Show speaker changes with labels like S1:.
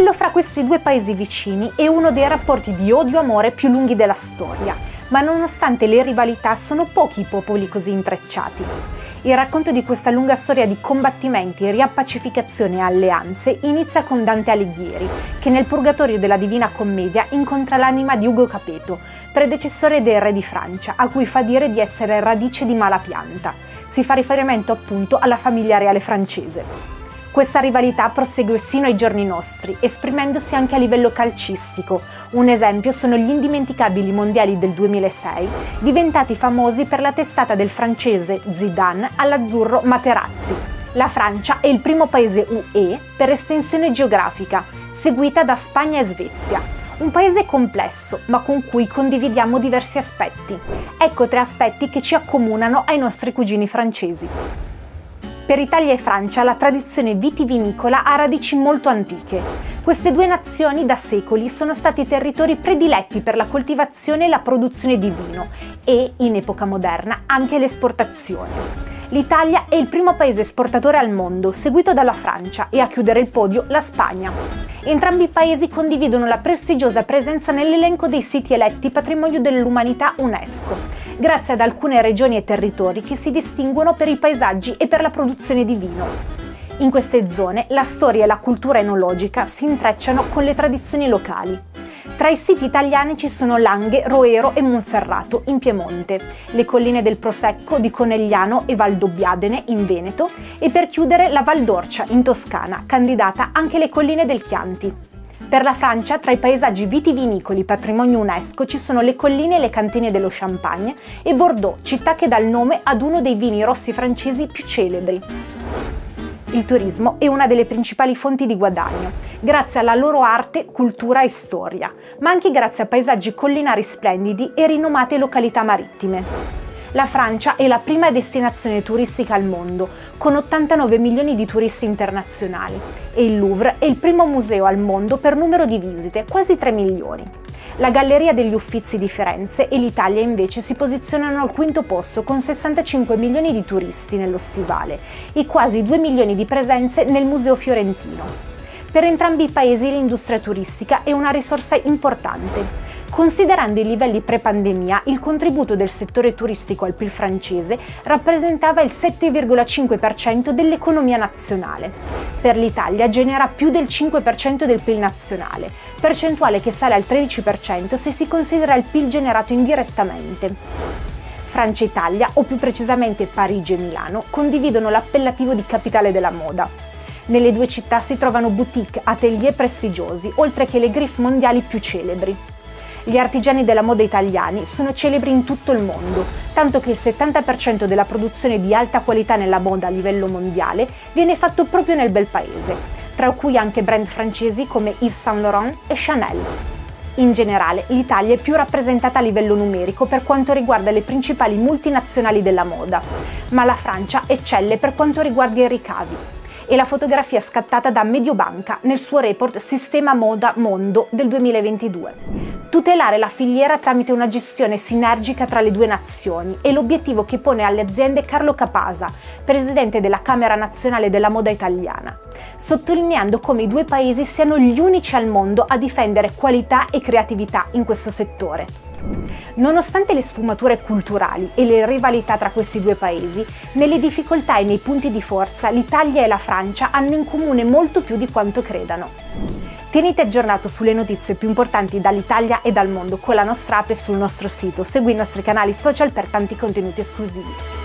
S1: Quello fra questi due paesi vicini è uno dei rapporti di odio-amore più lunghi della storia, ma nonostante le rivalità sono pochi i popoli così intrecciati. Il racconto di questa lunga storia di combattimenti, riappacificazione e alleanze inizia con Dante Alighieri, che nel Purgatorio della Divina Commedia incontra l'anima di Ugo Capeto, predecessore del re di Francia, a cui fa dire di essere radice di mala pianta. Si fa riferimento appunto alla famiglia reale francese. Questa rivalità prosegue sino ai giorni nostri, esprimendosi anche a livello calcistico. Un esempio sono gli indimenticabili mondiali del 2006, diventati famosi per la testata del francese Zidane all'azzurro Materazzi. La Francia è il primo paese UE per estensione geografica, seguita da Spagna e Svezia. Un paese complesso, ma con cui condividiamo diversi aspetti. Ecco tre aspetti che ci accomunano ai nostri cugini francesi. Per Italia e Francia la tradizione vitivinicola ha radici molto antiche. Queste due nazioni da secoli sono stati territori prediletti per la coltivazione e la produzione di vino e, in epoca moderna, anche l'esportazione. L'Italia è il primo paese esportatore al mondo, seguito dalla Francia e a chiudere il podio la Spagna. Entrambi i paesi condividono la prestigiosa presenza nell'elenco dei siti eletti patrimonio dell'umanità UNESCO, grazie ad alcune regioni e territori che si distinguono per i paesaggi e per la produzione di vino. In queste zone la storia e la cultura enologica si intrecciano con le tradizioni locali. Tra i siti italiani ci sono Langhe, Roero e Monferrato in Piemonte, le colline del Prosecco di Conegliano e Valdobbiadene in Veneto e per chiudere la Val d'Orcia in Toscana, candidata anche le colline del Chianti. Per la Francia, tra i paesaggi vitivinicoli patrimonio UNESCO ci sono le colline e le cantine dello Champagne e Bordeaux, città che dà il nome ad uno dei vini rossi francesi più celebri. Il turismo è una delle principali fonti di guadagno, grazie alla loro arte, cultura e storia, ma anche grazie a paesaggi collinari splendidi e rinomate località marittime. La Francia è la prima destinazione turistica al mondo, con 89 milioni di turisti internazionali, e il Louvre è il primo museo al mondo per numero di visite, quasi 3 milioni. La Galleria degli Uffizi di Firenze e l'Italia invece si posizionano al quinto posto con 65 milioni di turisti nello stivale e quasi 2 milioni di presenze nel Museo Fiorentino. Per entrambi i paesi l'industria turistica è una risorsa importante. Considerando i livelli pre-pandemia, il contributo del settore turistico al PIL francese rappresentava il 7,5% dell'economia nazionale. Per l'Italia genera più del 5% del PIL nazionale, percentuale che sale al 13% se si considera il PIL generato indirettamente. Francia e Italia, o più precisamente Parigi e Milano, condividono l'appellativo di capitale della moda. Nelle due città si trovano boutique, atelier prestigiosi, oltre che le griffe mondiali più celebri. Gli artigiani della moda italiani sono celebri in tutto il mondo, tanto che il 70% della produzione di alta qualità nella moda a livello mondiale viene fatto proprio nel bel paese, tra cui anche brand francesi come Yves Saint Laurent e Chanel. In generale, l'Italia è più rappresentata a livello numerico per quanto riguarda le principali multinazionali della moda, ma la Francia eccelle per quanto riguarda i ricavi e la fotografia scattata da Mediobanca nel suo report Sistema Moda Mondo del 2022. Tutelare la filiera tramite una gestione sinergica tra le due nazioni è l'obiettivo che pone alle aziende Carlo Capasa, presidente della Camera Nazionale della Moda Italiana, sottolineando come i due paesi siano gli unici al mondo a difendere qualità e creatività in questo settore. Nonostante le sfumature culturali e le rivalità tra questi due paesi, nelle difficoltà e nei punti di forza l'Italia e la Francia hanno in comune molto più di quanto credano. Tieniti aggiornato sulle notizie più importanti dall'Italia e dal mondo con la nostra app e sul nostro sito. Segui i nostri canali social per tanti contenuti esclusivi.